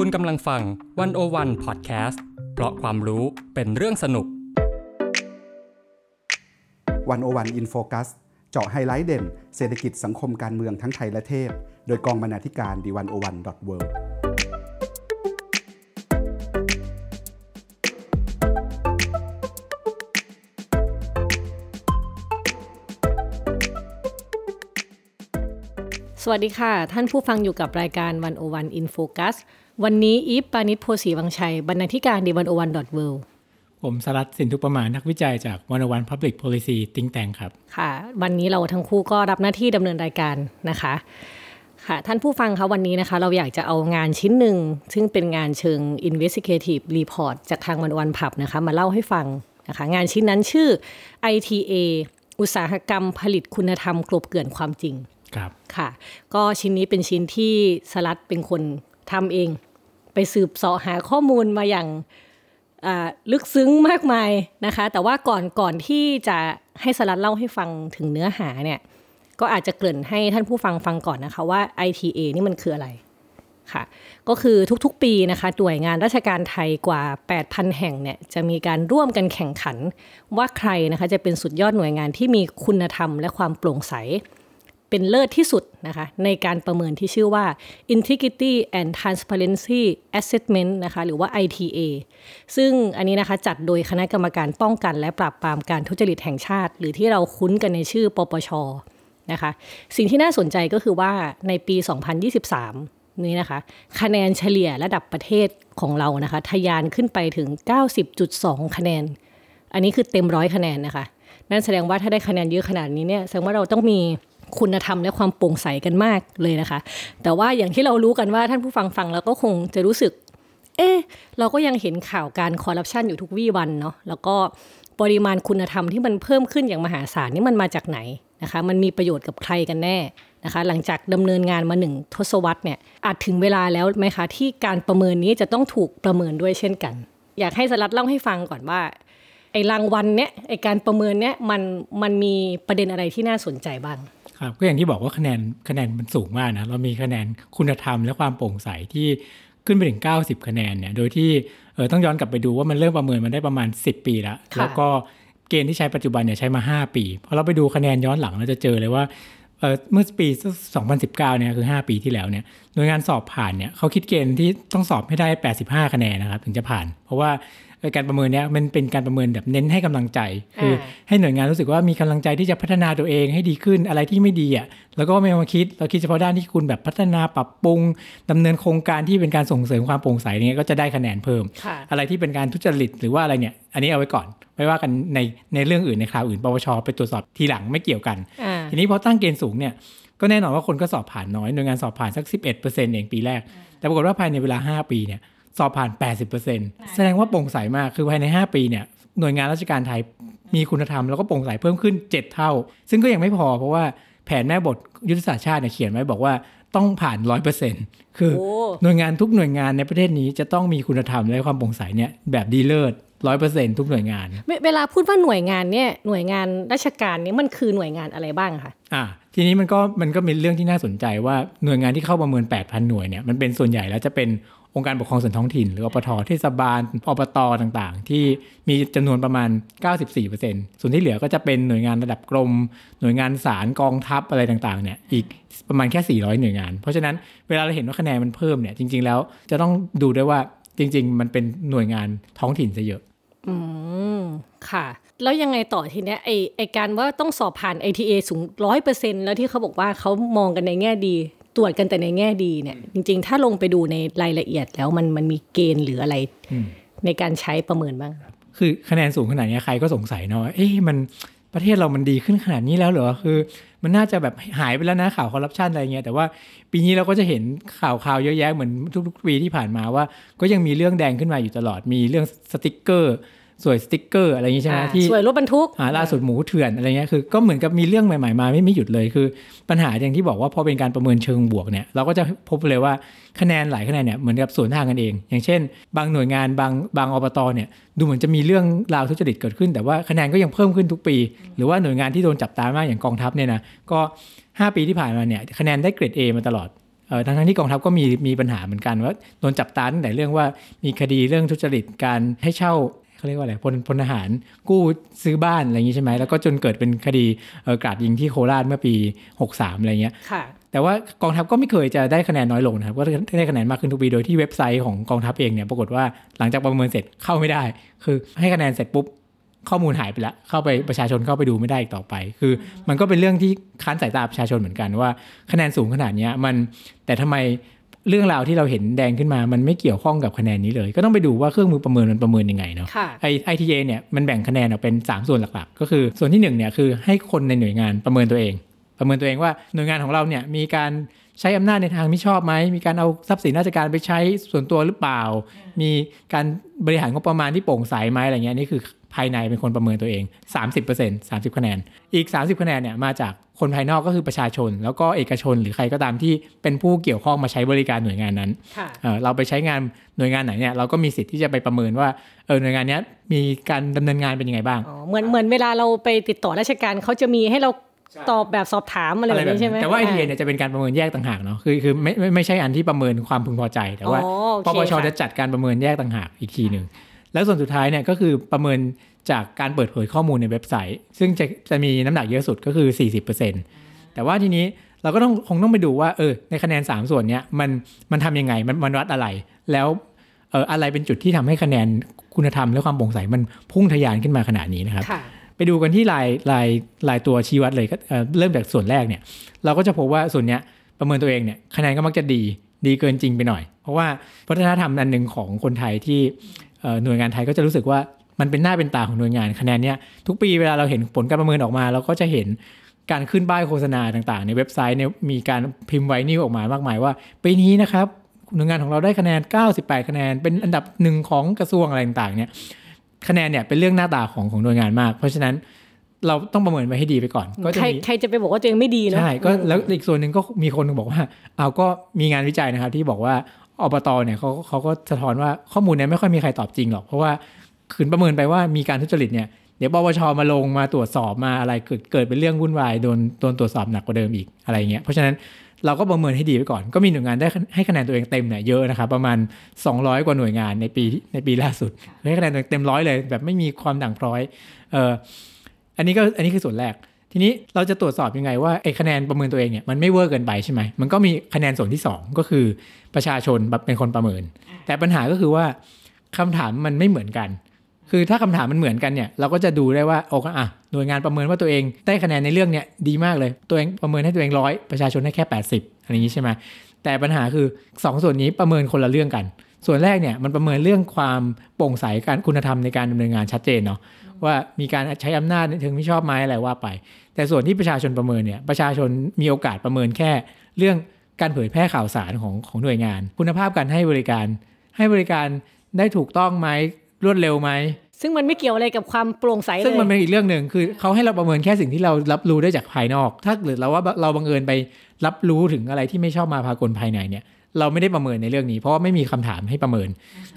คุณกำลังฟัง One-O-One Podcast เพราะความรู้เป็นเรื่องสนุก One-O-One In Focus เจาะไฮไลท์เด่น เศรษฐกิจสังคมการเมืองทั้งไทยและเทศ โดยกองบรรณาธิการ The One-O-One dot World วัสดีค่ะ ท่านผู้ฟังอยู่กับรายการวันโอวันอินโฟคัสวันนี้อีฟปานิชโพสีวังชัย บรรณาธิการดีวันโอวันดอทเวผมสรัตสินทุประมาณนักวิจัยจากวันวัน Public Policy ติงแตงครับ ค่ะ วันนี้เราทั้งคู่ก็รับหน้าที่ดำเนินรายการนะคะ ค่ะ ท่านผู้ฟังคะวันนี้นะคะ เราอยากจะเอางานชิ้นหนึ่ง ซึ่งเป็นงานเชิง investigative report จากทางวันวันผับนะคะ มาเล่าให้ฟังนะคะ งานชิ้นนั้นชื่อ ITA อุตสาหกรรมผลิตคุณธรรมกลบเกลื่อนความจริง ครับค่ะ ก็ชิ้นนี้เป็นชิ้นที่สลัดเป็นคนทำเอง ไปสืบเสาะหาข้อมูลมาอย่างลึกซึ้งมากมายนะคะ แต่ว่าก่อนก่อนที่จะให้สลัดเล่าให้ฟังถึงเนื้อหาเนี่ย ก็อาจจะเกริ่นให้ท่านผู้ฟังฟังก่อนนะคะว่า ITA นี่มันคืออะไรค่ะ ก็คือทุกๆปีนะคะหน่วยงานราชการไทยกว่า 8,000 แห่งเนี่ยจะมีการร่วมกันแข่งขันว่าใครนะคะจะเป็นสุดยอดหน่วยงานที่มีคุณธรรมและความโปร่งใส เป็นเลิศที่สุดนะคะในการประเมินที่ชื่อว่า Integrity and Transparency Assessment นะคะหรือว่า ITA ซึ่งอันนี้นะคะจัดโดยคณะกรรมการป้องกัน และปราบปรามการทุจริตแห่งชาติ หรือที่เราคุ้นกันในชื่อ ปปชนะคะสิ่งที่น่าสนใจก็คือว่าในปี 2023 นี้นะคะ คะแนนเฉลี่ยระดับประเทศของเรานะคะทะยานขึ้นไปถึง 90.2 คะแนน อันนี้คือเต็มร้อยคะแนนนะคะ นั่นแสดงว่าถ้าได้คะแนนเยอะขนาดนี้เนี่ยแสดงว่าเราต้องมี คุณธรรมและความโปร่งใสกันมากเลยนะคะ แต่ว่าอย่างที่เรารู้กันว่าท่านผู้ฟังฟังแล้วก็คงจะรู้สึก เอ๊เราก็ยังเห็นข่าวการคอร์รัปชันอยู่ทุกวี่วันเนาะแล้วก็ปริมาณคุณธรรมที่มันเพิ่มขึ้นอย่างมหาศาลนี่มันมาจากไหนนะคะ มันมีประโยชน์กับใครกันแน่นะคะ หลังจากดำเนินงานมาหนึ่งทศวรรษเนี่ยอาจถึงเวลาแล้วไหมคะ ที่การประเมินนี้จะต้องถูกประเมินด้วยเช่นกัน อยากให้สลัดเล่าให้ฟังก่อนว่าไอ้รางวัลเนี้ยไอ้การประเมินเนี้ยมันมันมีประเด็นอะไรที่น่าสนใจบ้าง ครับก็อย่างที่บอกว่าคะแนนคะแนนมันสูงมากนะเรามีคะแนนคุณธรรมและความโปร่งใสที่ขึ้นไปถึง 90 คะแนนเนี่ยโดยที่เออต้องย้อนกลับไปดูว่ามันเริ่มประเมินมันได้ประมาณ 10 ปีแล้วค่ะแล้วก็เกณฑ์ที่ใช้ปัจจุบันเนี่ยใช้มา 5 ปีพอเราไปดูคะแนนย้อนหลังเราจะเจอเลยว่าเออเมื่อปี 2019 เนี่ยคือ 5 ปีที่แล้วเนี่ยหน่วยงานสอบผ่านเนี่ยเขาคิดเกณฑ์ที่ต้องสอบให้ได้ 85 คะแนนนะครับถึงจะผ่าน เพราะว่าเอ่อ การประเมินเนี่ยมันเป็นการประเมินแบบเน้นให้กำลังใจ คืออ่าให้หน่วยงานรู้สึกว่ามีกำลังใจที่จะพัฒนาตัวเองให้ดีขึ้นอะไรที่ไม่ดีอะแล้วก็ไม่มาคิดเราคิดเฉพาะด้านที่คุณแบบพัฒนาปรับปรุงดำเนินโครงการที่เป็นการส่งเสริมความโปร่งใสเนี่ยก็จะได้คะแนนเพิ่มค่ะอะไรที่เป็นการทุจริตหรือว่าอะไรเนี่ย อันนี้เอาไว้ก่อนไม่ว่ากันในในเรื่องอื่นในคราวอื่นปปชไปตรวจสอบทีหลังไม่เกี่ยวกันอ่าทีนี้พอตั้งเกณฑ์สูงเนี่ยก็แน่นอนว่าคนก็สอบผ่านน้อยหน่วยงานสอบผ่านสัก 11%เองปีแรก แต่ปรากฏว่าภายในเวลา 5 ปีเนี่ย สอบผ่าน 80%แสดงว่าโปร่งใสมากคือภายใน 5 ปีเนี่ยหน่วยงานราชการไทยมีคุณธรรมแล้วก็โปร่งใสเพิ่มขึ้น 7 เท่า ซึ่งก็ยังไม่พอเพราะว่าแผนแม่บทยุทธศาสตร์ชาติเนี่ยเขียนไว้บอกว่าต้องผ่าน100%คือโอ้หน่วยงานทุกหน่วยงานในประเทศนี้จะต้องมีคุณธรรมและความโปร่งใสเนี่ยแบบดีเลิศร้อยเปอร์เซ็นทุกหน่วยงานเวเวลาพูดว่าหน่วยงานเนี่ยหน่วยงานราชการเนี่ยมันคือหน่วยงานอะไรบ้างคะอ่าทีนี้มันก็มันก็เป็นเรื่องที่น่าสนใจว่าหน่วยงานที่เข้าประเมิน 8,000 หน่วยเนี่ยมันเป็นส่วนใหญ่แล้วจะเป็น องค์การปกครองส่วนท้องถิ่น หรืออปทเทศบาลอบตต่างๆ ที่มีจำนวนประมาณ 94%ส่วนที่เหลือก็จะเป็นหน่วยงานระดับกรม หน่วยงานศาลกองทัพอะไรต่างๆเนี่ยอีกประมาณแค่ 400 หน่วยงาน เพราะฉะนั้นเวลาเราเห็นว่าคะแนนมันเพิ่มเนี่ยจริง ๆ แล้วจะต้องดูด้วยว่าจริง ๆ มันเป็นหน่วยงานท้องถิ่นซะเยอะ อืมค่ะแล้วยังไงต่อทีเนี้ยไอไอการว่าต้องสอบผ่าน ITA สูงร้อยเปอร์เซ็นแล้วที่เขาบอกว่าเขามองกันในแง่ดี ตรวจกันแต่ในแง่ดีเนี่ย จริง ๆ ถ้าลงไปดูในรายละเอียดแล้วมันมันมีเกณฑ์หรืออะไรอืมในการใช้ประเมินบ้างคือคะแนนสูงขนาดนี้ใครก็สงสัยเนาะว่าเอ๊ะมันประเทศเรามันดีขึ้นขนาดนี้แล้วเหรอคือ มันน่าจะแบบหายไปแล้วนะข่าวคอร์รัปชันอะไรเงี้ยแต่ว่าปีนี้เราก็จะเห็นข่าวข่าวเยอะแยะเหมือนทุกๆปีที่ผ่านมาว่า ก็ยังมีเรื่องแดงขึ้นมาอยู่ตลอดมีเรื่องสติกเกอร์ สวยสติกเกอร์อะไรอย่างงี้ใช่ไหมอ่าที่สวยรถบรรทุกอ่าล่าสุดหมูเถื่อนอะไรเงี้ยคือก็เหมือนกับมีเรื่องใหม่ๆมาไม่ไม่หยุดเลยคือ ปัญหาอย่างที่บอกว่าพอเป็นการประเมินเชิงบวกเนี่ยเราก็จะพบเลยว่าคะแนนหลายคะแนนเนี่ยเหมือนกับสวนทางกันเอง อย่างเช่น บางหน่วยงานบางบางอบตเนี่ยดูเหมือนจะมีเรื่องราวทุจริตเกิดขึ้น แต่ว่าคะแนนก็ยังเพิ่มขึ้นทุกปี หรือว่าหน่วยงานที่โดนจับตามากอย่างกองทัพเนี่ยนะก็ 5 ปีที่ผ่านมาเนี่ยคะแนนได้เกรด A มาตลอดเอ่อทั้งๆที่กองทัพก็มีมีปัญหาเหมือนกันว่าโดนจับตาตั้งแต่เรื่องว่ามีคดีเรื่องทุจริตการให้เช่า เขาเรียกว่าอะไรพลพลทหารกู้ซื้อบ้านอะไรอย่างนี้ใช่ไหมแล้วก็จนเกิดเป็นคดีเอ่อกราดยิงที่โคราชเมื่อปี 63 อะไรเงี้ยค่ะแต่ว่ากองทัพก็ไม่เคยจะได้คะแนนน้อยลงนะครับก็ได้คะแนนมากขึ้นทุกปีโดยที่เว็บไซต์ของกองทัพเองเนี่ยปรากฏว่าหลังจากประเมินเสร็จเข้าไม่ได้ คือให้คะแนนเสร็จปุ๊บข้อมูลหายไปแล้ว เข้าไปประชาชนเข้าไปดูไม่ได้อีกต่อไป คือ มันก็เป็นเรื่องที่ค้านสายตาประชาชนเหมือนกันว่า คะแนนสูงขนาดเนี้ยมันแต่ทำไม เรื่องราวที่เราเห็นแดงขึ้นมามันไม่เกี่ยวข้องกับคะแนนนี้เลย ก็ต้องไปดูว่าเครื่องมือประเมินมันประเมินยังไงเนาะค่ะไอไอทีเเนี่ยมันแบ่งคะแนนออกเป็น 3 ส่วนหลักๆ ก็คือส่วนที่1เนี่ยคือให้คนในหน่วยงานประเมินตัวเอง ประเมินตัวเองว่าหน่วยงานของเราเนี่ยมีการใช้อำนาจในทางไม่ชอบไหม มีการเอาทรัพย์สินราชการไปใช้ส่วนตัวหรือเปล่า มีการบริหารงบประมาณที่โปร่งใสไหมอะไรเงี้ยนี่คือ ภายในเป็นคนประเมินตัวเอง 30% 30 คะแนน อีก 30 คะแนนเนี่ยมาจากคนภายนอกก็คือประชาชน แล้วก็เอกชนหรือใครก็ตามที่เป็นผู้เกี่ยวข้องมาใช้บริการหน่วยงานนั้นค่ะเอ่อเราไปใช้งานหน่วยงานไหนเนี่ยเราก็มีสิทธิ์ที่จะไปประเมินว่าเออหน่วยงานเนี้ยมีการดำเนินงานเป็นยังไงบ้างอ๋อเหมือนเหมือนเวลาเราไปติดต่อราชการเขาจะมีให้เราตอบแบบสอบถามอะไรแบบนี้ใช่ไหมแต่ว่าไอทีอ่เนี่ยจะเป็นการประเมินแยกต่างหากเนาะคือคือไม่ไม่ไม่ใช่อันที่ประเมินความพึงพอใจ แต่ว่าอ๋อโอเคปปชค่ะจะจัดการประเมินแยกต่างหากอีกทีหนึ่ง แล้วส่วนสุดท้ายเนี่ยก็คือประเมินจากการเปิดเผยข้อมูลในเว็บไซต์ ซึ่งจะจะมีน้ำหนักเยอะสุดก็คือ 40%แต่ว่าทีนี้เราก็ต้องคงต้องไปดูว่าเออในคะแนน 3 ส่วนเนี้ยมันมันทำยังไงมันมันวัดอะไร แล้วเอออะไรเป็นจุดที่ทำให้คะแนนคุณธรรมและความโปร่งใสมันพุ่งทะยานขึ้นมาขนาดนี้นะครับค่ะไปดูกันที่ลายลายลายตัวชี้วัดเลยก็เอ่อเริ่มจากส่วนแรกเนี่ย เราก็จะพบว่าส่วนเนี้ยประเมินตัวเองเนี่ยคะแนนก็มักจะดีดีเกินจริงไปหน่อย เพราะว่าวัฒนธรรมอันหนึ่งของคนไทยที่เอ่อ หน่วยงานไทยก็จะรู้สึกว่ามันเป็นหน้าเป็นตาของหน่วยงานคะแนนเนี้ยทุกปีเวลาเราเห็นผลการประเมินออกมา เราก็จะเห็นการขึ้นป้ายโฆษณาต่างๆ ในเว็บไซต์เนี่ยมีการพิมพ์ไวนิวออกมามากมายว่าปีนี้นะครับหน่วยงานของเราได้คะแนน 98 คะแนน เป็นอันดับหนึ่งของกระทรวงอะไรต่างๆเนี่ยคะแนนเนี่ยเป็นเรื่องหน้าตาของของหน่วยงานมาก เพราะฉะนั้นเราต้องประเมินไว้ให้ดีไปก่อน ก็จะใครใครจะไปบอกว่าตัวเองไม่ดีเนาะใช่ก็แล้วอีกส่วนหนึ่งก็มีคนบอกว่า เอาก็มีงานวิจัยนะครับที่บอกว่า อบตเนี่ยเขาเขาก็สะท้อนว่าข้อมูลเนี่ยไม่ค่อยมีใครตอบจริงหรอก เพราะว่าขืนประเมินไปว่ามีการทุจริตเนี่ยเดี๋ยวปปชมาลงมาตรวจสอบมาอะไรเกิดเกิดเป็นเรื่องวุ่นวายโดนโดนตรวจสอบหนักกว่าเดิมอีกอะไรเงี้ยเพราะฉะนั้นเราก็ประเมินให้ดีไว้ก่อน ก็มีหน่วยงานได้ให้คะแนนตัวเองเต็มเนี่ยเยอะนะครับประมาณ 200 กว่าหน่วยงานในปีในปีล่าสุดให้คะแนนตัวเองเต็มร้อยเลย แบบไม่มีความด่างพร้อยเอออันนี้ก็อันนี้คือส่วนแรก ทีนี้เราจะตรวจสอบยังไงว่าไอ้คะแนนประเมินตัวเองเนี่ยมันไม่เวอร์เกินไปใช่ไหมมันก็มีคะแนนส่วนที่ 2 ก็คือประชาชนเป็นคนประเมิน แต่ปัญหาก็คือว่าคำถามมันไม่เหมือนกัน คือถ้าคำถามมันเหมือนกันเนี่ยเราก็จะดูได้ว่าโอเคอะหน่วยงานประเมินว่าตัวเองได้คะแนนในเรื่องเนี่ยดีมากเลยตัวเองประเมินให้ตัวเองร้อยประชาชนได้แค่ 80อะไรอย่างนี้ใช่ไหมแต่ปัญหาคือ 2 ส่วนนี้ประเมินคนละเรื่องกัน ส่วนแรกเนี่ยมันประเมินเรื่องความโปร่งใสการคุณธรรมในการดำเนินงานชัดเจนเนาะว่ามีการใช้อำนาจถึงไม่ชอบไหมอะไรว่าไป แต่ส่วนที่ประชาชนประเมินเนี่ยประชาชนมีโอกาสประเมินแค่เรื่องการเผยแพร่ข่าวสารของของหน่วยงาน คุณภาพการให้บริการ ให้บริการได้ถูกต้องไหมรวดเร็วไหมซึ่งมันไม่เกี่ยวอะไรกับความโปร่งใสเลยซึ่งมันเป็นอีกเรื่องหนึ่งคือเขาให้เราประเมินแค่สิ่งที่เรารับรู้ได้จากภายนอก ถ้าเกิดเราว่าเราบังเอิญไปรับรู้ถึงอะไรที่ไม่ชอบมาพากลภายในเนี่ย เราไม่ได้ประเมินในเรื่องนี้ เพราะว่าไม่มีคำถามให้ประเมิน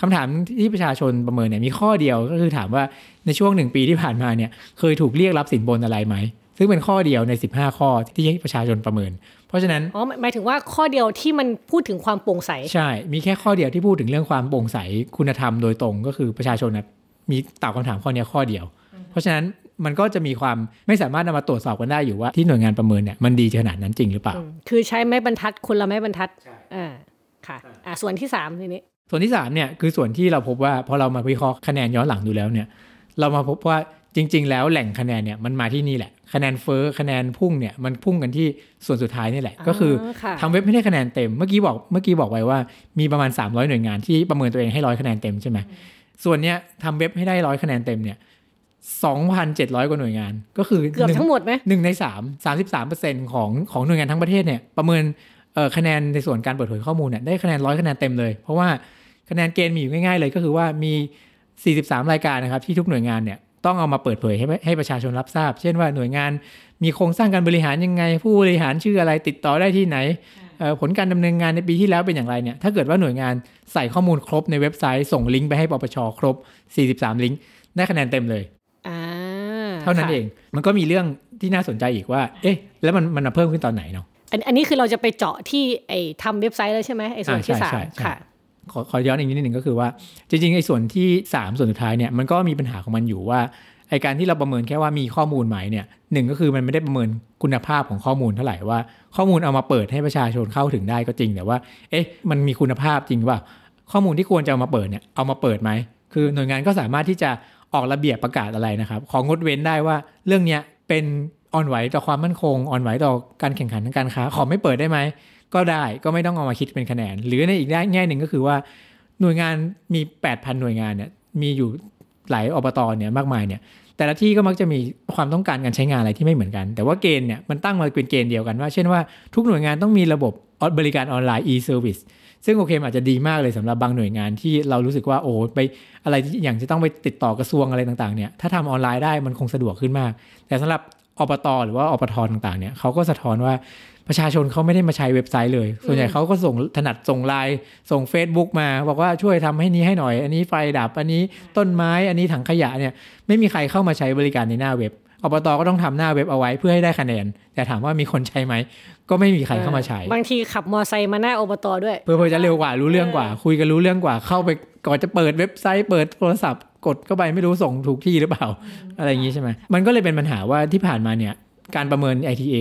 คำถามที่ประชาชนประเมินเนี่ยมีข้อเดียวก็คือถามว่าในช่วงหนึ่งปีที่ผ่านมาเนี่ยเคยถูกเรียกรับสินบนอะไรไหมซึ่งเป็นข้อเดียวใน 15 ข้อที่ให้ประชาชนประเมิน เพราะฉะนั้นอ๋อหมายหมายถึงว่าข้อเดียวที่มันพูดถึงความโปร่งใสใช่ มีแค่ข้อเดียวที่พูดถึงเรื่องความโปร่งใสคุณธรรมโดยตรงก็คือประชาชนนะมีตอบคำถามข้อเนี้ยข้อเดียว เพราะฉะนั้น มันก็จะมีความไม่สามารถนำมาตรวจสอบกันได้อยู่ว่าที่หน่วยงานประเมินเนี่ยมันดีขนาดนั้นจริงหรือเปล่าอืมคือใช้ไม้บรรทัดคนละไม้บรรทัดอ่าค่ะอ่าส่วนที่สามทีนี้ ส่วนที่3เนี่ยคือส่วนที่เราพบว่าพอเรามาวิเคราะห์คะแนนย้อนหลังดูแล้วเนี่ย เรามาพบว่าจริง ๆ แล้วแหล่งคะแนนเนี่ยมันมาที่นี่แหละ คะแนนเฟ้อคะแนนพุ่งเนี่ยมันพุ่งกันที่ส่วนสุดท้ายนี่แหละ ก็คือค่ะทางเว็บไม่ได้คะแนนเต็มเมื่อกี้บอกเมื่อกี้บอกไว้ว่ามีประมาณ 300 หน่วยงานที่ประเมินตัวเองให้ร้อยคะแนนเต็มใช่ไหมส่วนเนี้ยทำเว็บให้ได้ร้อยคะแนนเต็มเนี่ย 2,700 กว่าหน่วยงาน ก็คือเกือบหนึ่งทั้งหมดไหมหนึ่งในสามสามสิบสามเปอร์เซ็นของของหน่วยงานทั้งประเทศเนี่ยประเมินเอ่อคะแนนในส่วนการเปิดเผยข้อมูลเนี่ยได้คะแนนร้อยคะแนนเต็มเลย เพราะว่าคะแนนเกณฑ์มีอยู่ง่ายๆเลยก็คือว่ามี 43 รายการนะครับที่ทุกหน่วยงานเนี่ยต้องเอามาเปิดเผยให้ให้ประชาชนรับทราบ เช่นว่าหน่วยงานมีโครงสร้างการบริหารยังไง ผู้บริหารชื่ออะไรติดต่อได้ที่ไหนเอ่อผลการดำเนินงานในปีที่แล้วเป็นอย่างไรเนี่ยถ้าเกิดว่าหน่วยงานใส่ข้อมูลครบในเว็บไซต์ส่งลิงก์ไปให้ปปชครบ 43 ลิงก์ได้คะแนนเต็มเลยอ่า เท่านั้นค่ะเอง มันก็มีเรื่องที่น่าสนใจอีกว่า เอ๊ะ แล้วมันมันมาเพิ่มขึ้นตอนไหนเนาะอันอันนี้คือเราจะไปเจาะที่ไอ้ทำเว็บไซต์แล้วใช่ไหมไอ้ส่วนที่อ่าใช่สามใช่ใช่ค่ะขอขอย้อนอีกนิดหนึ่งก็คือว่า จริงๆไอ้ส่วนที่ 3 ส่วนสุดท้ายเนี่ยมันก็มีปัญหาของมันอยู่ว่าไอการที่เราประเมินแค่ว่ามีข้อมูลไหมเนี่ยหนึ่งก็คือมันไม่ได้ประเมินคุณภาพของข้อมูลเท่าไหร่ว่า ข้อมูลเอามาเปิดให้ประชาชนเข้าถึงได้ก็จริงแต่ว่า เอ๊ะมันมีคุณภาพจริงหรือเปล่าข้อมูลที่ควรจะเอามาเปิดเนี่ยเอามาเปิดไหมคือหน่วยงานก็สามารถที่จะ ออกระเบียบประกาศอะไรนะครับ ของงดเว้นได้ว่าเรื่องเนี้ยเป็นอ่อนไหวต่อความมั่นคงอ่อนไหวต่อการแข่งขันทางการค้า ขอไม่เปิดได้ไหมก็ได้ก็ไม่ต้องเอามาคิดเป็นคะแนน หรือในอีกแง่หนึ่งก็คือว่าหน่วยงานมี 8,000 หน่วยงานเนี่ยมีอยู่หลายอบตเนี่ยมากมายเนี่ยแต่ละที่ก็มักจะมีความต้องการการใช้งานอะไรที่ไม่เหมือนกัน แต่ว่าเกณฑ์เนี่ยมันตั้งมาเป็นเกณฑ์เดียวกันว่า เช่นว่าทุกหน่วยงานต้องมีระบบบริการออนไลน์ e-service ซึ่งโอเคอาจจะดีมากเลยสำหรับบางหน่วยงานที่เรารู้สึกว่าโอ้ไปอะไรอย่างจะต้องไปติดต่อกระทรวงอะไรต่างๆเนี่ยถ้าทำออนไลน์ได้มันคงสะดวกขึ้นมาก แต่สำหรับอบตหรือว่าอปทต่างๆเนี่ยเขาก็สะท้อนว่าประชาชนเขาไม่ได้มาใช้เว็บไซต์เลย ส่วนใหญ่เขาก็ส่งถนัดส่งไลน์ส่ง Facebook มา บอกว่าช่วยทำให้นี้ให้หน่อย อันนี้ไฟดับอันนี้ต้นไม้อันนี้ถังขยะเนี่ยไม่มีใครเข้ามาใช้บริการในหน้าเว็บ อบตก็ต้องทำหน้าเว็บเอาไว้เพื่อให้ได้คะแนน แต่ถามว่ามีคนใช้ไหม ก็ไม่มีใครเข้ามาใช้ บางทีขับมอไซค์มาหน้าอบตด้วยเพื่อเพื่อจะเร็วกว่ารู้เรื่องกว่า คุยกันรู้เรื่องกว่าเข้าไปก่อนจะเปิดเว็บไซต์เปิดโทรศัพท์กดเข้าไปไม่รู้ส่งถูกที่หรือเปล่า อะไรอย่างนี้ใช่ไหมมันก็เลยเป็นปัญหาว่าที่ผ่านมาเนี่ยการประเมิน ITA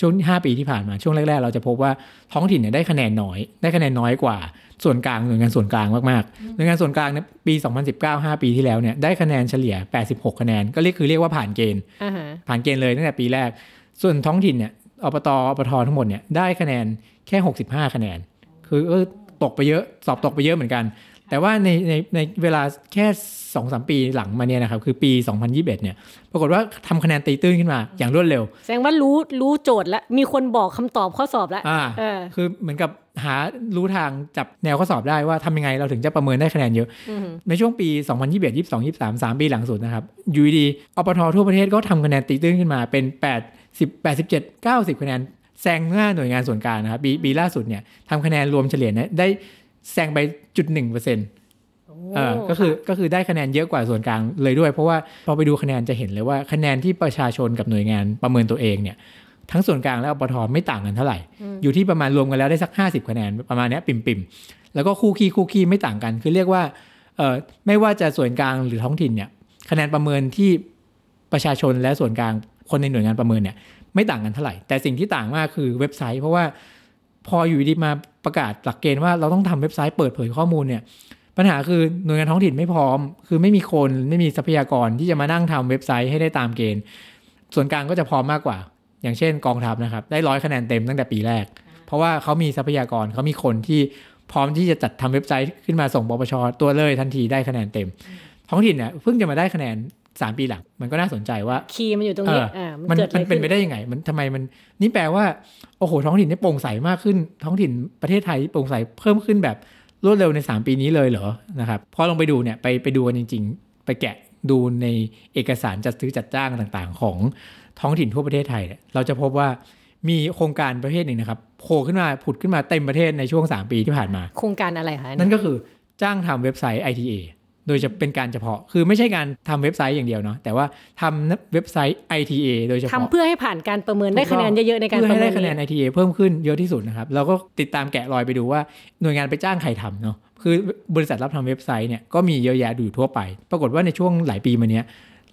ช่วง 5 ปีที่ผ่านมาช่วงแรก ๆ เราจะพบว่าท้องถิ่นเนี่ยได้คะแนนน้อย ได้คะแนนน้อยกว่า ส่วนกลางหน่วยงานส่วนกลางมากๆหน่วยงานส่วนกลางเนี่ยปี 2019 5 ปีที่แล้วเนี่ยได้คะแนนเฉลี่ย 86 คะแนน ก็เรียกคือเรียกว่าผ่านเกณฑ์อ่าฮะผ่านเกณฑ์เลยตั้งแต่ปีแรก ส่วนท้องถิ่นเนี่ยอบตอบททั้งหมดเนี่ยได้คะแนนแค่ 65 คะแนน คือเออตกไปเยอะสอบตกไปเยอะเหมือนกัน แต่ว่าในในในเวลาแค่2อสปีหลังมาเนี่ยนะครับ คือปี 2021 เนี่ยปรากฏว่าทำคะแนนตีตื้นขึ้นมาอย่างรวดเร็ว แสดงว่ารู้รู้โจทย์แล้ว มีคนบอกคำตอบข้อสอบแล้วอ่าเออคือเหมือนกับหารู้ทางจับแนวข้อสอบได้ว่าทำยังไงเราถึงจะประเมินได้คะแนนเยอะอืมในช่วงปี 2021 22 23 3 ปีหลังสุดนะครับอยูดีอปททั่วประเทศก็ทำคะแนนตีตื้นขึ้นมาเป็น80 87 90 คะแนนแซงหน้าหน่วยงานส่วนกลางนะครับปีปีล่าสุดเนี่ยทำคะแนนรวมเฉลี่ยเนี่ยได้ แซงไปจุดหนึ่งเปอร์เซ็นต์เออก็คือก็คือได้คะแนนเยอะกว่าส่วนกลางเลยด้วย เพราะว่าพอไปดูคะแนนจะเห็นเลยว่าคะแนนที่ประชาชนกับหน่วยงานประเมินตัวเองเนี่ยทั้งส่วนกลางและอปทไม่ต่างกันเท่าไหร่ อยู่ที่ประมาณรวมกันแล้วได้สัก 50 คะแนนประมาณเนี้ยปิ่มๆแล้วก็คู่ขี้คู่ขี้ไม่ต่างกัน คือเรียกว่าเอ่อไม่ว่าจะส่วนกลางหรือท้องถิ่นเนี่ยคะแนนประเมินที่ประชาชนและส่วนกลางคนในหน่วยงานประเมินเนี่ยไม่ต่างกันเท่าไหร่ แต่สิ่งที่ต่างมากคือเว็บไซต์ เพราะว่าพออยู่ดีมา ประกาศหลักเกณฑ์ว่าเราต้องทำเว็บไซต์เปิดเผยข้อมูลเนี่ยปัญหาคือหน่วยงานท้องถิ่นไม่พร้อม คือไม่มีคนไม่มีทรัพยากรที่จะมานั่งทำเว็บไซต์ให้ได้ตามเกณฑ์ ส่วนกลางก็จะพร้อมมากกว่า อย่างเช่นกองทัพนะครับ ได้ร้อยคะแนนเต็มตั้งแต่ปีแรก เพราะว่าเขามีทรัพยากรเขามีคนที่พร้อมที่จะจัดทำเว็บไซต์ขึ้นมาส่งปปชตัวเลยทันทีได้คะแนนเต็ม ท้องถิ่นเนี่ยเพิ่งจะมาได้คะแนน 3ปีหลัง มันก็น่าสนใจว่าคีย์มันอยู่ตรงนี้เอออ่อ่ามันมันเกิดอะไรมันเป็นขึ้นไปได้ยังไง มันทำไมมันนี่แปลว่าโอ้โหท้องถิ่นนี่โปร่งใสมากขึ้น ท้องถิ่นประเทศไทยโปร่งใสเพิ่มขึ้นแบบรวดเร็วใน 3 ปีนี้เลยเหรอนะครับพอลงไปดูเนี่ยไปไปดูกันจริง ๆ ไปแกะดูในเอกสารจัดซื้อจัดจ้างต่างๆ ของท้องถิ่นทั่วประเทศไทยเนี่ยเราจะพบว่ามีโครงการประเภทหนึ่งนะครับโผล่ขึ้นมาผุดขึ้นมาเต็มประเทศในช่วง 3 ปีที่ผ่านมา โครงการอะไรคะนั่นก็คือจ้างทำเว็บไซต์ ITA โดยจะเป็นการเฉพาะ คือไม่ใช่การทำเว็บไซต์อย่างเดียวเนาะ แต่ว่าทำเว็บไซต์ ITA โดยเฉทำพาะเพื่อให้ผ่านการประเมินได้คะแนนเยอะๆในการเพื่อประให้เมิได้นคะแนนนี้ ITA เพิ่มขึ้นเยอะที่สุดนะครับ เราก็ติดตามแกะรอยไปดูว่าหน่วยงานไปจ้างใครทำเนาะ คือบริษัทรับทำเว็บไซต์เนี่ยก็มีเยอะแยะอยู่ทั่วไป ปรากฏว่าในช่วงหลายปีมาเนี้ย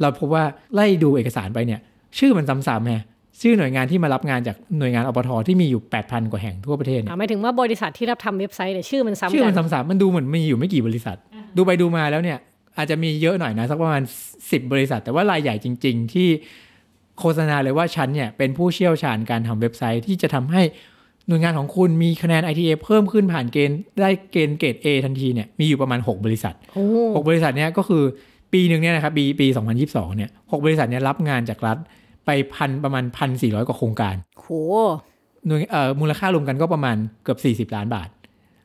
เราพบว่าไล่ดูเอกสารไปเนี่ย ชื่อมันซ้ำๆแฮะชื่อหน่วยงานที่มารับงานจากหน่วยงานอปทที่มีอยู่ 8,000 กว่าแห่งทั่วประเทศเนี่ยอ่าหมายถึงว่าบริษัทที่รับทำเว็บไซต์เนี่ยชื่อมันซ้ำชื่อกัมันนซ้ำๆมันดูเหมือนมีอยู่ไม่กี่บริษัท ดูไปดูมาแล้วเนี่ย อาจจะมีเยอะหน่อยนะ สักประมาณ 10 บริษัท แต่ว่ารายใหญ่จริง ๆ ที่โฆษณาเลยว่าฉันเนี่ยเป็นผู้เชี่ยวชาญการทำเว็บไซต์ที่จะทำให้หน่วยงานของคุณมีคะแนน ITA เพิ่มขึ้นผ่านเกณฑ์ได้เกณฑ์เกรด A ทันทีเนี่ยมีอยู่ประมาณ 6 บริษัทโอ้6บริษัทเนี่ยก็คือปีหนึ่งเนี่ยนะครับปีปี 2022 เนี่ยหกบริษัทเนี่ยรับงานจากรัฐไปพันประมาณ 1,400 กว่าโครงการโหหน่วยเอ่อมูลค่ารวมกันก็ประมาณเกือบ 40 ล้านบาท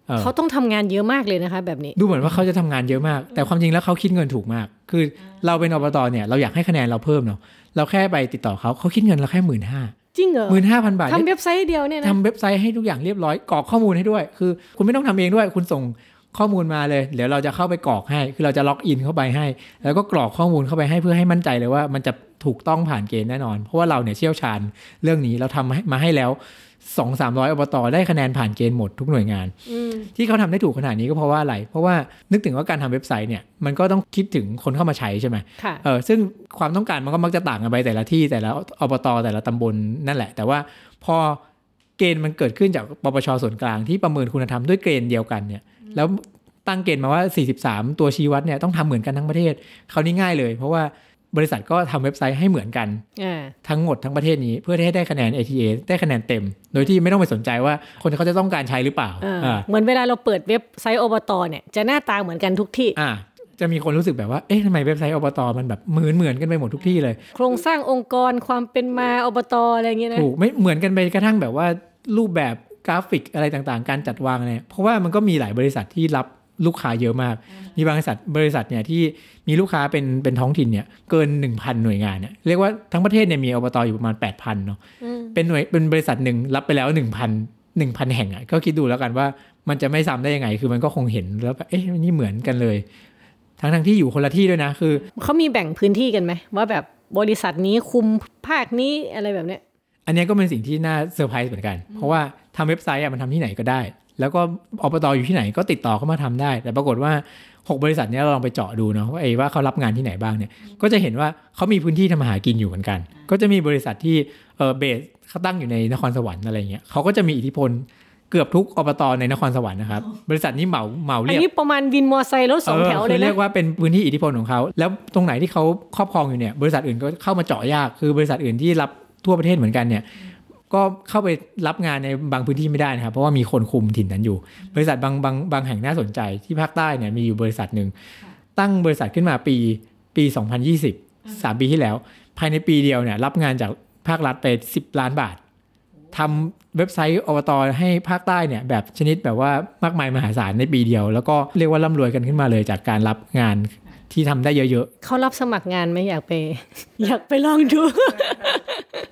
เออเขาต้องทำงานเยอะมากเลยนะคะแบบนี้ ดูเหมือนว่าเขาจะทำงานเยอะมาก แต่ความจริงแล้วเขาคิดเงินถูกมาก คือเราเป็นอบตเนี่ยเราอยากให้คะแนนเราเพิ่มเนาะเราแค่ไปติดต่อเขาเขาคิดเงินเราแค่หมื่นห้าจริงเหรอหมื่นห้าพันบาททำเว็บไซต์เดียวเนี่ยนะทำเว็บไซต์ให้ทุกอย่างเรียบร้อยกรอกข้อมูลให้ด้วย คือ คุณไม่ต้องทำเองด้วย คุณส่งข้อมูลมาเลยเดี๋ยวเราจะเข้าไปกรอกให้ คือเราจะล็อกอินเข้าไปให้ แล้วก็กรอกข้อมูลเข้าไปให้เพื่อให้มั่นใจเลยว่ามันจะถูกต้องผ่านเกณฑ์แน่นอน เพราะว่าเราเนี่ยเชี่ยวชาญเรื่องนี้เราทำให้มาให้แล้ว สองสามร้อยอบตได้คะแนนผ่านเกณฑ์หมดทุกหน่วยงานอืมที่เขาทำได้ถูกขนาดนี้ก็เพราะว่าอะไร เพราะว่านึกถึงว่าการทำเว็บไซต์เนี่ยมันก็ต้องคิดถึงคนเข้ามาใช้ใช่ไหมค่ะเออซึ่งความต้องการมันก็มักจะต่างกันไปแต่ละที่แต่ละอบตแต่ละตำบลนั่นแหละ แต่ว่าพอเกณฑ์มันเกิดขึ้นจากปปชส่วนกลางที่ประเมินคุณธรรมด้วยเกณฑ์เดียวกันเนี่ย แล้วตั้งเกณฑ์มาว่า 43 ตัวชี้วัดเนี่ยต้องทำเหมือนกันทั้งประเทศ คราวนี้ง่ายเลย เพราะว่า บริษัทก็ทำเว็บไซต์ให้เหมือนกันอ่าทั้งหมดทั้งประเทศนี้เพื่อให้ได้คะแนน ATA ได้คะแนนเต็ม โดยที่ไม่ต้องไปสนใจว่าคนเขาจะต้องการใช้หรือเปล่าอ่าอ่าเหมือนเวลาเราเปิดเว็บไซต์อบตเนี่ยจะหน้าตาเหมือนกันทุกที่อ่าจะมีคนรู้สึกแบบว่า เอ๊ะทำไมเว็บไซต์อบตมันแบบเหมือนเหมือนกันไปหมดทุกที่เลย โครงสร้างองค์กรความเป็นมาอบตอะไรอย่างเงี้ยนะ ถูกไม่เหมือนกันไปกระทั่งแบบว่ารูปแบบกราฟิกอะไรต่างๆ การจัดวางเนี่ย เพราะว่ามันก็มีหลายบริษัทที่รับ ลูกค้าเยอะมาก มีบางบริษัทบริษัทเนี่ยที่มีลูกค้าเป็นเป็นท้องถิ่นเนี่ยเกิน 1,000 หน่วยงานเนี่ยเรียกว่าทั้งประเทศเนี่ยมีอบตอยู่ประมาณ 8,000เนาะอืมเป็นหน่วยเป็นบริษัทหนึ่งรับไปแล้ว 1,000 1,000 แห่งอะก็คิดดูแล้วกันว่ามันจะไม่ซ้ำได้ยังไง คือมันก็คงเห็นแล้วแบบเอ๊ะนี่เหมือนกันเลย ทั้งทั้งๆที่อยู่คนละที่ด้วยนะคือเขามีแบ่งพื้นที่กันไหมว่าแบบบริษัทนี้คุมภาคนี้อะไรแบบเนี้ยอันเนี้ยก็เป็นสิ่งที่น่าเซอร์ไพรส์เหมือนกัน เพราะว่าทำเว็บไซต์อะมันทำที่ไหนก็ได้ แล้วก็อบตอยู่ที่ไหนก็ติดต่อเข้ามาทำได้ แต่ปรากฏว่า 6 บริษัทเนี้ยเราลองไปเจาะดูเนาะว่าไอ้ว่าเขารับงานที่ไหนบ้างเนี่ยก็จะเห็นว่าเขามีพื้นที่ทำมาหากินอยู่เหมือนกัน ก็จะมีบริษัทที่เออ base เขาตั้งอยู่ในนครสวรรค์อะไรเงี้ยเขาก็จะมีอิทธิพลเกือบทุกอบตในนครสวรรค์นะครับ บริษัทนี้เหมาเหมาอันเรียกนี้ประมาณวินมอไซค์รถสองแถวออเลคืยอเรีนะยกว่าเป็นพื้นที่อิทธิพลของเขาแล้วตรงไหนที่เขาครอบครองอยู่เนี่ยบริษัทอื่นก็เข้ามาเจาะยากคือบริษัทอื่นที่รับทั่วประเทศเหมือนกันเนี่ย ก็เข้าไปรับงานในบางพื้นที่ไม่ได้นะครับ เพราะว่ามีคนคุมถิ่นนั้นอยู่ บริษัทบางบางบางแห่งน่าสนใจที่ภาคใต้เนี่ยมีอยู่บริษัทหนึ่งตั้งบริษัทขึ้นมาปีปี 2020 3 ปีที่แล้ว ภายในปีเดียวเนี่ยรับงานจากภาครัฐไป 10 ล้านบาททำเว็บไซต์อบตให้ภาคใต้เนี่ยแบบชนิดแบบว่ามากมายมหาศาลในปีเดียว แล้วก็เรียกว่าร่ำรวยกันขึ้นมาเลยจากการรับงานที่ทำได้เยอะเขารับสมัครงานไหมอยากไป อยากไปลองดูๆ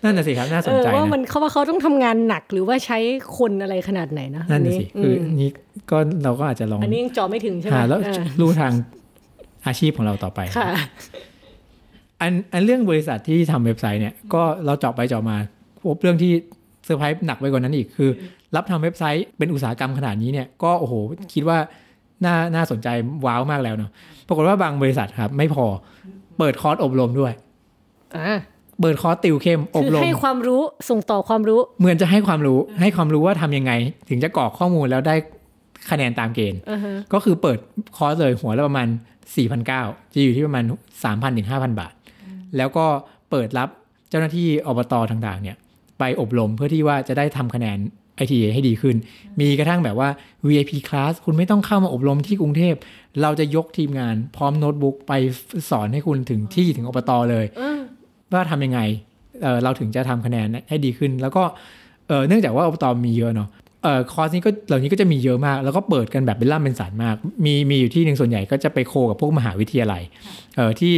นั่นน่ะสิครับน่าสเอนอใจว่ามันะนเขาว่าเขาต้องทำงานหนักหรือว่าใช้คนอะไรขนาดไหนนะนั่นน่ะอัสิคือมอันนี้ก็เราก็อาจจะลองอันนี้ยังเจอไม่ถึงใช่ไหมหาแล้วเออรู้ทางอาชีพของเราต่อไปค่ะอันอันเรื่องบริษัทที่ทำเว็บไซต์เนี่ยก็เราเจาะไปเจาะมาพบเรื่องที่เซอร์ไพรส์หนักไปกว่านั้นอีกคือ รับทำเว็บไซต์เป็นอุตสาหกรรมขนาดนี้เนี่ยก็โอ้โหคิดว่าน่าน่าสนใจว้าวมากแล้วเนาะปรากฏว่าบางบริษัทครับ ไม่พอเปิดคอร์สอบรมด้วยอ่า เปิดคอร์สติวเข้มคืออบรมให้ความรู้ส่งต่อความรู้ เหมือนจะให้ความรู้ให้ความรู้ว่าทำยังไง ถึงจะกรอกข้อมูลแล้วได้คะแนนตามเกณฑ์อ่าฮะก็คือเปิดคอร์สเลยหัวละประมาณ 4,900จะอยู่ที่ประมาณ 3,000ถึง5,000 บาท แล้วก็เปิดรับเจ้าหน้าที่อบตต่างๆ เนี่ย ไปอบรมเพื่อที่ว่าจะได้ทำคะแนน ITA ให้ดีขึ้น มีกระทั่งแบบว่า VIP class คุณไม่ต้องเข้ามาอบรมที่กรุงเทพ เราจะยกทีมงานพร้อมโน้ตบุ๊กไปสอนให้คุณถึงที่ถึงอบตเลยอ่า ว่าทำยังไงเอ่อเราถึงจะทำคะแนนให้ดีขึ้น แล้วก็เอ่อเนื่องจากว่าอบตมีเยอะเนาะเอ่อคอร์สนี้ก็เหล่านี้ก็จะมีเยอะมาก แล้วก็เปิดกันแบบเป็นล่ำเป็นสันมาก มีมีอยู่ที่หนึ่งส่วนใหญ่ก็จะไปโคกับพวกมหาวิทยาลัยเอ่อที่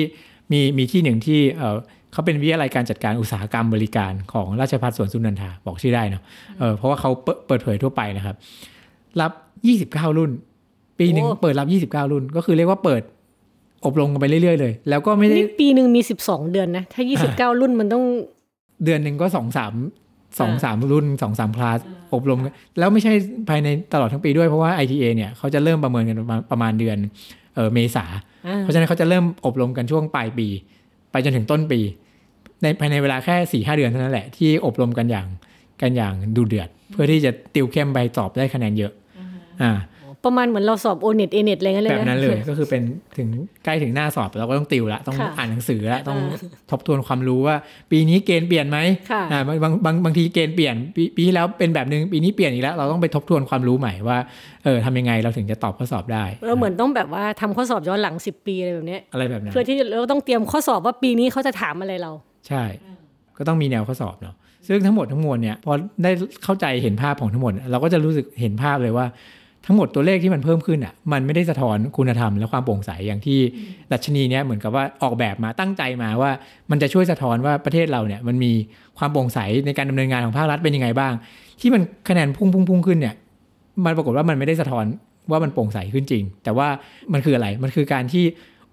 มีมีที่หนึ่งที่เอ่อเขาเป็นวิทยาลัยการจัดการอุตสาหกรรมบริการของราชภัฏสวนสุนันทาบอกชื่อได้เนาะเออเพราะว่าเขาเปิดเปิดเผยทั่วไปนะครับ รับ 29 รุ่น ปีหนึ่งโอ้เปิดรับ 29 รุ่น ก็คือเรียกว่าเปิด อบรมกันไปเรื่อยๆเลย แล้วก็ไม่ได้นี่ปีหนึ่งมีสิบสองเดือนนะ ถ้ายี่สิบเก้ารุ่นมันต้อง เดือนหนึ่งก็สองสามสองสามรุ่นสองสามคลาสอบรมกันแล้วไม่ใช่ภายในตลอดทั้งปีด้วยเพราะว่า ITA เนี่ยเขาจะเริ่มประเมินกันประมาณประมาณเดือนเออเมษาอ่าเพราะฉะนั้นเขาจะเริ่มอบรมกันช่วงปลายปี ไปจนถึงต้นปี ในภายในเวลาแค่สี่ห้าเดือนเท่านั้นแหละที่อบรมกันอย่างกันอย่างดูเดือด เพื่อที่จะติวเข้มใบสอบได้คะแนนเยอะอ่า ประมาณเหมือนเราสอบโอเน็ตเอเน็ตอะไรเงี้ยเลยแบบนะนั้นเลยก็คือเป็นถึงใกล้ถึงหน้าสอบเราก็ต้องติวละต้องค่ะอ่านหนังสือละต้องทบทวนความรู้ว่า ปีนี้เกณฑ์เปลี่ยนไหมค่ะอ่าบางบางบางบางทีเกณฑ์เปลี่ยนปีปีที่แล้วเป็นแบบนึงปีนี้เปลี่ยนอีกแล้ว เราต้องไปทบทวนความรู้ใหม่ว่าเออทำยังไงเราถึงจะตอบข้อสอบได้เราเหมือนต้องแบบว่าทำข้อสอบย้อนหลังสิบปีอะไรแบบเนี้ยอะไรแบบนั้นเพื่อที่เราต้องเตรียมข้อสอบว่าปีนี้เขาจะถามอะไรเรา ใช่ ก็ต้องมีแนวข้อสอบเนาะซึ่งทั้งหมดทั้งมวลเนี่ยพอได้เข้าใจเห็นภาพของทั้งหมด เราก็จะรู้สึกเห็นภาพเลยว่า ทั้งหมดตัวเลขที่มันเพิ่มขึ้นอะมันไม่ได้สะท้อนคุณธรรมและความโปร่งใสอย่างที่ดัชนีเนี้ยเหมือนกับว่าออกแบบมาตั้งใจมาว่า มันจะช่วยสะท้อนว่าประเทศเราเนี่ยมันมีความโปร่งใสในการดำเนินงานของภาครัฐเป็นยังไงบ้าง ที่มันคะแนนพุ่งพุ่งพุ่งขึ้นเนี่ยมันปรากฏว่ามันไม่ได้สะท้อนว่ามันโปร่งใสขึ้นจริง แต่ว่ามันคืออะไรมันคือการที่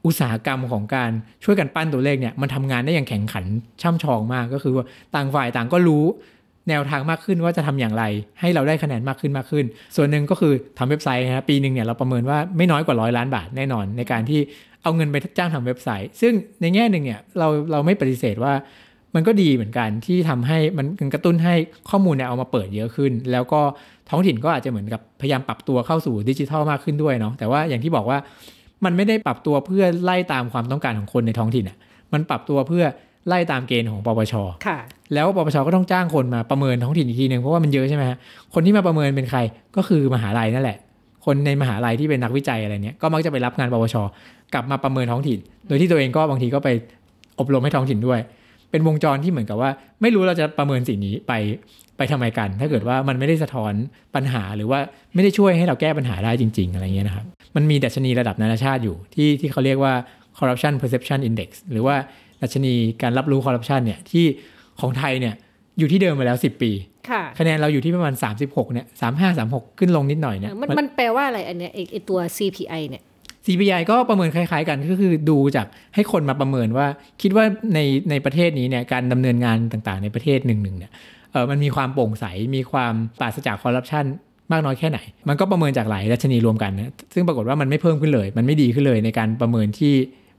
อุตสาหกรรมของการช่วยกันปั้นตัวเลขเนี่ยมันทำงานได้อย่างแข่งขันช่ำชองมากก็คือว่าต่างฝ่ายต่างก็รู้ แนวทางมากขึ้นว่าจะทำอย่างไร ให้เราได้คะแนนมากขึ้นมากขึ้น ส่วนหนึ่งก็คือทำเว็บไซต์นะครับปีหนึ่งเนี่ยเราประเมินว่าไม่น้อยกว่าร้อยล้านบาทแน่นอน ในการที่เอาเงินไปจ้างทำเว็บไซต์ ซึ่งในแง่หนึ่งเนี่ยเราเราไม่ปฏิเสธว่ามันก็ดีเหมือนกันที่ทำให้มันกระตุ้นให้ข้อมูลเนี่ยเอามาเปิดเยอะขึ้น แล้วก็ท้องถิ่นก็อาจจะเหมือนกับพยายามปรับตัวเข้าสู่ดิจิทัลมากขึ้นด้วยเนาะแต่ว่าอย่างที่บอกว่ามันไม่ได้ปรับตัวเพื่อไล่ตามความต้องการของคนในท้องถิ่นอะมันปรับตัวเพื่อ ไล่ตามเกณฑ์ของปปชค่ะแล้วปปชก็ต้องจ้างคนมาประเมินท้องถิ่นอีกทีหนึ่งเพราะว่ามันเยอะใช่ไหมฮะคนที่มาประเมินเป็นใครก็คือมหาลัยนั่นแหละ คนในมหาลัยที่เป็นนักวิจัยอะไรเนี้ยก็มักจะไปรับงานปปชกลับมาประเมินท้องถิ่น โดยที่ตัวเองก็บางทีก็ไปอบรมให้ท้องถิ่นด้วย เป็นวงจรที่เหมือนกับว่า ไม่รู้เราจะประเมินสิ่งนี้ไปไปทำไมกัน ถ้าเกิดว่ามันไม่ได้สะท้อนปัญหาหรือว่าไม่ได้ช่วยให้เราแก้ปัญหาได้จริง ๆ อะไรเงี้ยนะครับมันมีดัชนีระดับนานาชาติอยู่ที่ที่เขาเรียกว่า corruption perception index หรือว่า ดัชนีการรับรู้คอร์รัปชันเนี่ยที่ของไทยเนี่ยอยู่ที่เดิมมาแล้ว 10 ปีค่ะคะแนนเราอยู่ที่ประมาณ 36เนี่ย35 36 ขึ้นลงนิดหน่อยเนี่ยมันมันแปลว่าอะไรอันเนี้ยไอ้ไอตัว CPI เนี่ย CPI ก็ประเมินคล้ายๆกันก็คือดูจากให้คนมาประเมินว่าคิดว่าในในประเทศนี้เนี่ยการดำเนินงานต่างๆ ในประเทศหนึ่งๆเนี่ยเออมันมีความโปร่งใสมีความปราศจากคอร์รัปชันมากน้อยแค่ไหน มันก็ประเมินจากหลายดัชนีรวมกันนะซึ่งปรากฏว่ามันไม่เพิ่มขึ้นเลย มันไม่ดีขึ้นเลยในการประเมินที่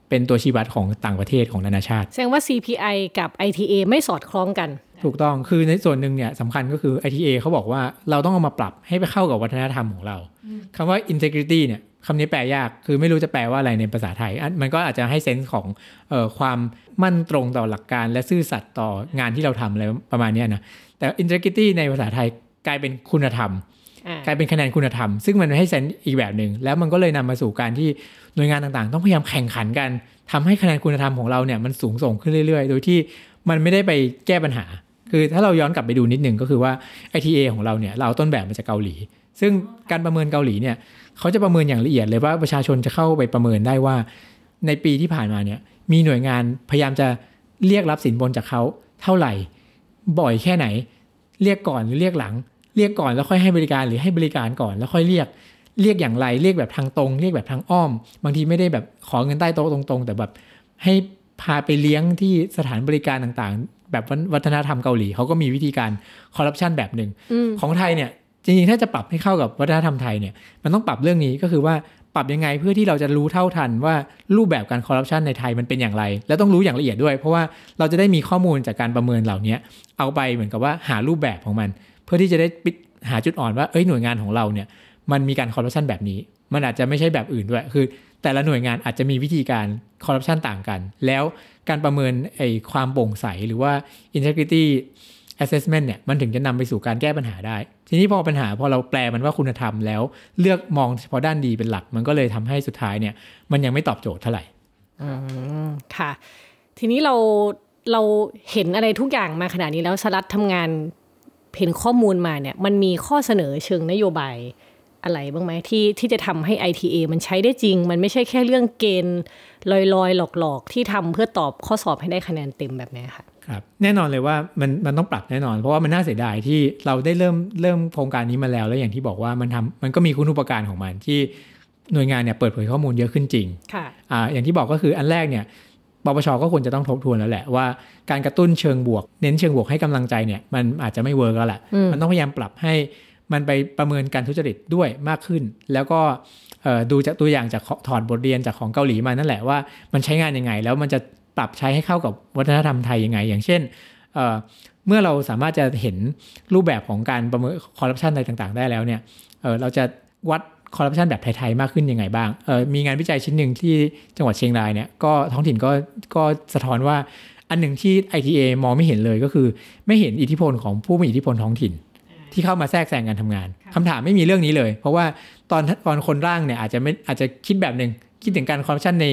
เป็นตัวชี้วัดของต่างประเทศของนานาชาติ แสดงว่า CPI กับ ITA ไม่สอดคล้องกัน ถูกต้องคือในส่วนหนึ่งเนี่ยสำคัญก็คือ ITA เขาบอกว่าเราต้องเอามาปรับให้ไปเข้ากับวัฒนธรรมของเราคำว่า integrity เนี่ยคำนี้แปลยาก คือไม่รู้จะแปลว่าอะไรในภาษาไทยอันมันก็อาจจะให้เซนส์ของเออความมั่นตรงต่อหลักการและซื่อสัตย์ต่องานที่เราทำอะไรประมาณเนี้ยนะ แต่ integrity ในภาษาไทยกลายเป็นคุณธรรมอ่า กลายเป็นคะแนนคุณธรรม ซึ่งมันให้เซนอีกแบบหนึ่งแล้วมันก็เลยนำมาสู่การที่หน่วยงานต่างๆ ต้องพยายามแข่งขันกันทำให้คะแนนคุณธรรมของเราเนี่ยมันสูงส่งขึ้นเรื่อยๆ โดยที่มันไม่ได้ไปแก้ปัญหา คือถ้าเราย้อนกลับไปดูนิดหนึ่งก็คือว่า ITA ของเราเนี่ยเราต้นแบบมาจากเกาหลี ซึ่งการประเมินเกาหลีเนี่ยเขาจะประเมินอย่างละเอียดเลยว่าประชาชนจะเข้าไปประเมินได้ว่า ในปีที่ผ่านมาเนี่ยมีหน่วยงานพยายามจะเรียกรับสินบนจากเขาเท่าไหร่ บ่อยแค่ไหน เรียกก่อนหรือเรียกหลัง เรียกก่อนแล้วค่อยให้บริการหรือให้บริการก่อนแล้วค่อยเรียก เรียกอย่างไรเรียกแบบทางตรง เรียกแบบทางอ้อม บางทีไม่ได้แบบขอเงินใต้โต๊ะตรงๆ แต่แบบให้พาไปเลี้ยงที่สถานบริการต่างๆ แบบวัฒนธรรมเกาหลีเขาก็มีวิธีการคอร์รัปชันแบบหนึ่งอืมของไทยเนี่ยจริงๆ ถ้าจะปรับให้เข้ากับวัฒนธรรมไทยเนี่ย มันต้องปรับเรื่องนี้ก็คือว่าปรับยังไงเพื่อที่เราจะรู้เท่าทันว่ารูปแบบการคอร์รัปชันในไทยมันเป็นอย่างไร และต้องรู้อย่างละเอียดด้วย เพราะว่าเราจะได้มีข้อมูลจากการประเมินเหล่านี้เอาไปเหมือนกับว่าหารูปแบบของมัน เพื่อที่จะได้ปิดหาจุดอ่อนว่าเอ้ยหน่วยงานของเราเนี่ยมันมีการคอร์รัปชันแบบนี้ มันอาจจะไม่ใช่แบบอื่นด้วย คือ แต่ละหน่วยงานอาจจะมีวิธีการคอร์รัปชันต่างกัน แล้วการประเมินไอ้ความโปร่งใสหรือว่า integrity assessment เนี่ยมันถึงจะนำไปสู่การแก้ปัญหาได้ ทีนี้พอปัญหาพอเราแปลมันว่าคุณธรรมแล้ว เลือกมองเฉพาะด้านดีเป็นหลัก มันก็เลยทำให้สุดท้ายเนี่ยมันยังไม่ตอบโจทย์เท่าไหร่อืมค่ะ ทีนี้เราเราเห็นอะไรทุกอย่างมาขนาดนี้แล้วสลัดทำงาน เห็นข้อมูลมาเนี่ยมันมีข้อเสนอเชิงนโยบายอะไรบ้างไหมที่ที่จะทำให้ ITA มันใช้ได้จริง มันไม่ใช่แค่เรื่องเกณฑ์ลอยๆ หลอกๆ ที่ทำเพื่อตอบข้อสอบให้ได้คะแนนเต็มแบบเนี้ยค่ะครับแน่นอนเลยว่ามันมันต้องปรับแน่นอน เพราะว่ามันน่าเสียดายที่เราได้เริ่มเริ่มโครงการนี้มาแล้ว แล้วอย่างที่บอกว่ามันทำมันก็มีคุณอุปการของมันที่หน่วยงานเนี่ยเปิดเผยข้อมูลเยอะขึ้นจริงค่ะอ่าอย่างที่บอกก็คืออันแรกเนี่ย ปปชก็ควรจะต้องทบทวนแล้วแหละว่าการกระตุ้นเชิงบวก เน้นเชิงบวกให้กำลังใจเนี่ยมันอาจจะไม่ work แล้วแหละอืมมันต้องพยายามปรับให้มันไปประเมินการทุจริตด้วยมากขึ้น แล้วก็เอ่อดูจากตัวอย่างจากถอดบทเรียนจากของเกาหลีมานั่นแหละว่ามันใช้งานยังไง แล้วมันจะปรับใช้ให้เข้ากับวัฒนธรรมไทยยังไง อย่างเช่นเอ่อเมื่อเราสามารถจะเห็นรูปแบบของการประเมินคอร์รัปชันอะไรต่าง ๆ ได้แล้วเนี่ยเอ่อเราจะวัด คอร์รัปชันแบบไทยๆมากขึ้นยังไงบ้างเออมีงานวิจัยชิ้นหนึ่งที่จังหวัดเชียงรายเนี่ยก็ท้องถิ่นก็ก็สะท้อนว่าอันหนึ่งที่ ITA มองไม่เห็นเลยก็คือ ไม่เห็นอิทธิพลของผู้มีอิทธิพลท้องถิ่น ที่เข้ามาแทรกแซงการทำงานคำถามไม่มีเรื่องนี้เลย เพราะว่าตอนตอนคนร่างเนี่ยอาจจะไม่อาจจะคิดแบบหนึ่งคิดถึงการคอร์รัปชันใน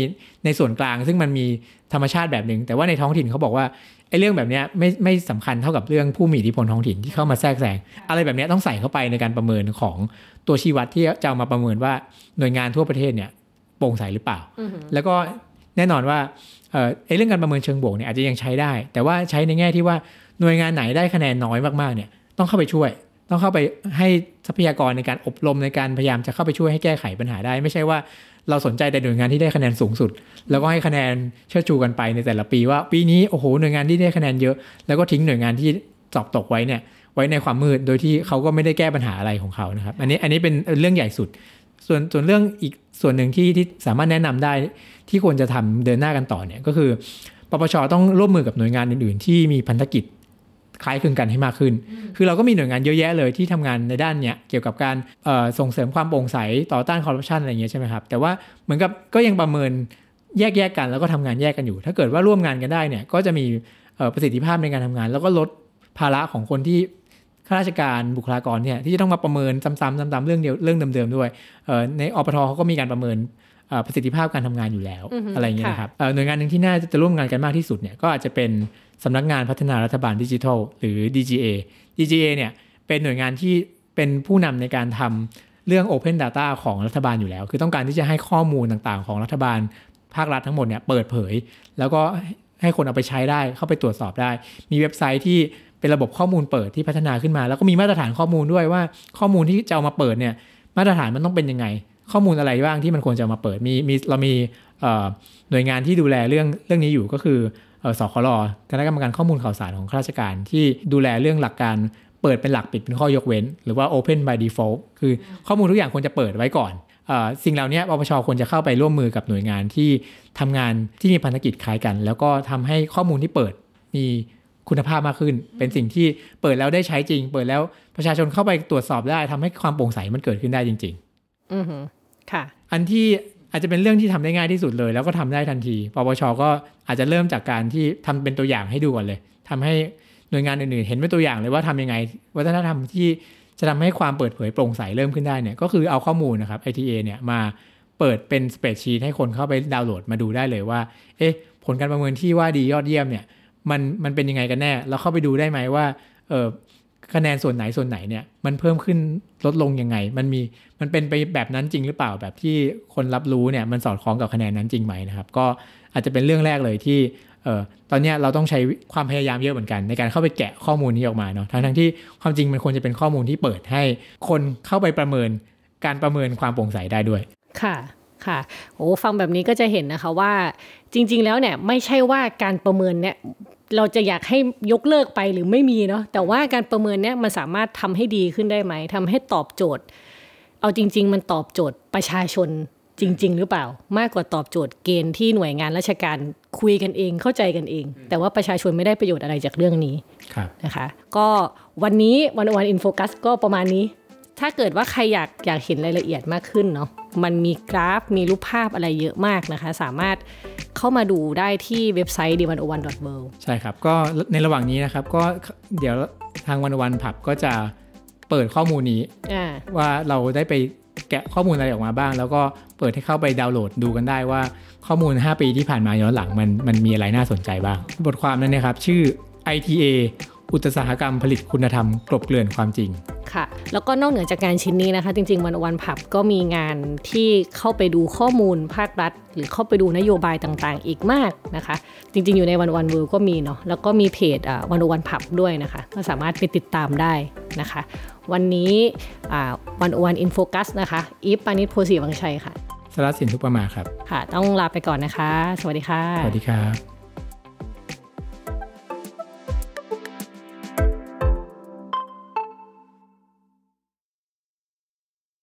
ในส่วนกลาง ซึ่งมันมีธรรมชาติแบบหนึ่งแต่ว่าในท้องถิ่นเขาบอกว่าไอ้เรื่องแบบเนี้ยไม่ไม่สำคัญเท่ากับเรื่องผู้มีอิทธิพลท้องถิ่นที่เข้ามาแทรกแซงอะไรแบบเนี้ยต้องใส่เข้าไปในการประเมินของตัวชี้วัดที่จะเอามาประเมินว่าหน่วยงานทั่วประเทศเนี่ยโปร่งใสหรือเปล่า แล้วก็แน่นอนว่าเอ่อไอ้เรื่องการประเมินเชิงบวกเนี่ยอาจจะยังใช้ได้ แต่ว่าใช้ในแง่ที่ว่าหน่วยงานไหนได้คะแนนน้อยมากๆเนี่ยต้องเข้าไปช่วย ต้องเข้าไปให้ทรัพยากรในการอบรมในการพยายามจะเข้าไปช่วยให้แก้ไขปัญหาได้ ไม่ใช่ว่าเราสนใจแต่หน่วยงานที่ได้คะแนนสูงสุด แล้วก็ให้คะแนนเชิดชูกันไปในแต่ละปีว่าปีนี้โอ้โหหน่วยงานที่ได้คะแนนเยอะ แล้วก็ทิ้งหน่วยงานที่สอบตกไว้เนี่ยไว้ในความมืดโดยที่เขาก็ไม่ได้แก้ปัญหาอะไรของเขานะครับ อันนี้อันนี้เป็นเรื่องใหญ่สุด ส่วนส่วนเรื่องอีกส่วนหนึ่งที่ที่สามารถแนะนำได้ที่ควรจะทำเดินหน้ากันต่อเนี่ยก็คือปปชต้องร่วมมือกับหน่วยงานอื่น ๆ ที่มีพันธกิจ คล้ายคลึงกันให้มากขึ้น คือเราก็มีหน่วยงานเยอะแยะเลยที่ทำงานในด้านเนี้ยเกี่ยวกับการเอ่อส่งเสริมความโปร่งใสต่อต้านคอร์รัปชันอะไรอย่างเงี้ยใช่ไหมครับแต่ว่าเหมือนกับก็ยังประเมินแยกแยกๆกันแล้วก็ทำงานแยกกันอยู่ ถ้าเกิดว่าร่วมงานกันได้เนี่ยก็จะมีเอ่อประสิทธิภาพในการทำงาน แล้วก็ลดภาระของคนที่ข้าราชการบุคลากรเนี่ยที่จะต้องมาประเมินซ้ำๆซ้ำๆเรื่องเดียวเรื่องเดิมๆด้วยเอ่อในอปทเขาก็มีการประเมินเอ่อประสิทธิภาพการทำงานอยู่แล้วอือฮึอะไรอย่างเงี้ยค่ะนะครับเอ่อหน่วยงานหนึ่งที่น่าจะร่วมงานกันมากที่สุดเนี่ยก็อาจจะเป็น สำนักงานพัฒนารัฐบาลดิจิทัล หรือ DGA DGA เนี่ยเป็นหน่วยงานที่เป็นผู้นำในการทำเรื่อง Open Data ของรัฐบาลอยู่แล้ว คือต้องการที่จะให้ข้อมูลต่างๆ ของรัฐบาลภาครัฐทั้งหมดเนี่ยเปิดเผย แล้วก็ให้คนเอาไปใช้ได้เข้าไปตรวจสอบได้ มีเว็บไซต์ที่เป็นระบบข้อมูลเปิดที่พัฒนาขึ้นมา แล้วก็มีมาตรฐานข้อมูลด้วยว่าข้อมูลที่จะเอามาเปิดเนี่ยมาตรฐานมันต้องเป็นยังไง ข้อมูลอะไรบ้างที่มันควรจะมาเปิดมีมีเรามีหน่วยงานที่ดูแลเรื่องเรื่องนี้อยู่ก็คือ สคลคณะกรรมการข้อมูลข่าวสารของข้าราชการ ที่ดูแลเรื่องหลักการเปิดเป็นหลักปิดเป็นข้อยกเว้น หรือว่า Open by default คือข้อมูลทุกอย่างควรจะเปิดไว้ก่อนเออสิ่งเหล่านี้ปปชควรจะเข้าไปร่วมมือกับหน่วยงานที่ทำงานที่มีพันธกิจคล้ายกัน แล้วก็ทำให้ข้อมูลที่เปิดมีคุณภาพมากขึ้น เป็นสิ่งที่เปิดแล้วได้ใช้จริง เปิดแล้วประชาชนเข้าไปตรวจสอบได้ทำให้ความโปร่งใสมันเกิดขึ้นได้จริง ๆ อือหือค่ะ อันที่ อาจจะเป็นเรื่องที่ทำได้ง่ายที่สุดเลย แล้วก็ทำได้ทันที ปปช ก็อาจจะเริ่มจากการที่ทำเป็นตัวอย่างให้ดูก่อนเลยทำให้หน่วยงานอื่นๆ เห็นเป็นตัวอย่างเลยว่าทำยังไง วัฒนธรรมที่จะทำให้ความเปิดเผยโปร่งใสเริ่มขึ้นได้เนี่ย ก็คือเอาข้อมูลนะครับ ITA เนี่ยมาเปิดเป็นสเปรดชีตให้คนเข้าไปดาวน์โหลดมาดูได้เลยว่า เอ๊ะ ผลการประเมินที่ว่าดียอดเยี่ยมเนี่ย มันมันเป็นยังไงกันแน่ แล้วเข้าไปดูได้ไหมว่า เออ คะแนนส่วนไหนส่วนไหนเนี่ยมันเพิ่มขึ้นลดลงยังไง มันมีมันเป็นไปแบบนั้นจริงหรือเปล่าแบบที่คนรับรู้เนี่ยมันสอดคล้องกับคะแนนนั้นจริงไหมนะครับ ก็อาจจะเป็นเรื่องแรกเลยที่เอ่อตอนนี้เราต้องใช้ความพยายามเยอะเหมือนกัน ในการเข้าไปแกะข้อมูลนี้ออกมาเนาะทั้งทั้งที่ความจริงมันควรจะเป็นข้อมูลที่เปิดให้ คนเข้าไปประเมินการประเมินความโปร่งใสได้ด้วยค่ะค่ะโอ้ฟังแบบนี้ก็จะเห็นนะคะว่าจริง ๆ แล้วเนี่ยไม่ใช่ว่าการประเมินเนี่ย เราจะอยากให้ยกเลิกไปหรือไม่มีเนาะแต่ว่าการประเมินเนี่ยมันสามารถทำให้ดีขึ้นได้ไหมทำให้ตอบโจทย์ เอาจริง ๆ มันตอบโจทย์ประชาชนจริง ๆ หรือเปล่า มากกว่าตอบโจทย์เกณฑ์ที่หน่วยงานราชการคุยกันเองเข้าใจกันเอง แต่ว่าประชาชนไม่ได้ประโยชน์อะไรจากเรื่องนี้ครับนะคะ ก็วันนี้วันวันอินโฟกัสก็ประมาณนี้ ถ้าเกิดว่าใครอยากอยากเห็นรายละเอียดมากขึ้นเนาะ มันมีกราฟมีรูปภาพอะไรเยอะมากนะคะ สามารถเข้ามาดูได้ที่เว็บไซต์ d 1 0 1 w o r l d ใช่ครับ ก็ในระหว่างนี้นะครับ ก็เดี๋ยวทางวันวันผับก็จะเปิดข้อมูลนี้อ่าว่าเราได้ไปแกะข้อมูลอะไรออกมาบ้าง แล้วก็เปิดให้เข้าไปดาวน์โหลดดูกันได้ว่าข้อมูล 5 ปีที่ผ่านมาย้อนหลังมันมันมีอะไรน่าสนใจบ้าง บทความนั้นนะครับ ชื่อ ITA อุตสาหกรรมผลิตคุณธรรมกลบเกลื่อนความจริงค่ะแล้วก็นอกเหนือจากงานชิ้นนี้นะคะ จริงๆ One-O-One PUB ก็มีงานที่เข้าไปดูข้อมูลภาครัฐ หรือเข้าไปดูนโยบายต่างๆ อีกมากนะคะ จริงๆอยู่ใน One-O-One World ก็มีเนาะแล้วก็มีเพจวันวันผับด้วยนะคะ ก็สามารถไปติดตามได้นะคะ วันนี้วันวันอินโฟกัสนะคะอีฟปานิชโพสีวังชัยค่ะสรัสสินทุกประมาครับ ค่ะ ต้องลาไปก่อนนะคะ สวัสดีค่ะ สวัสดีครับ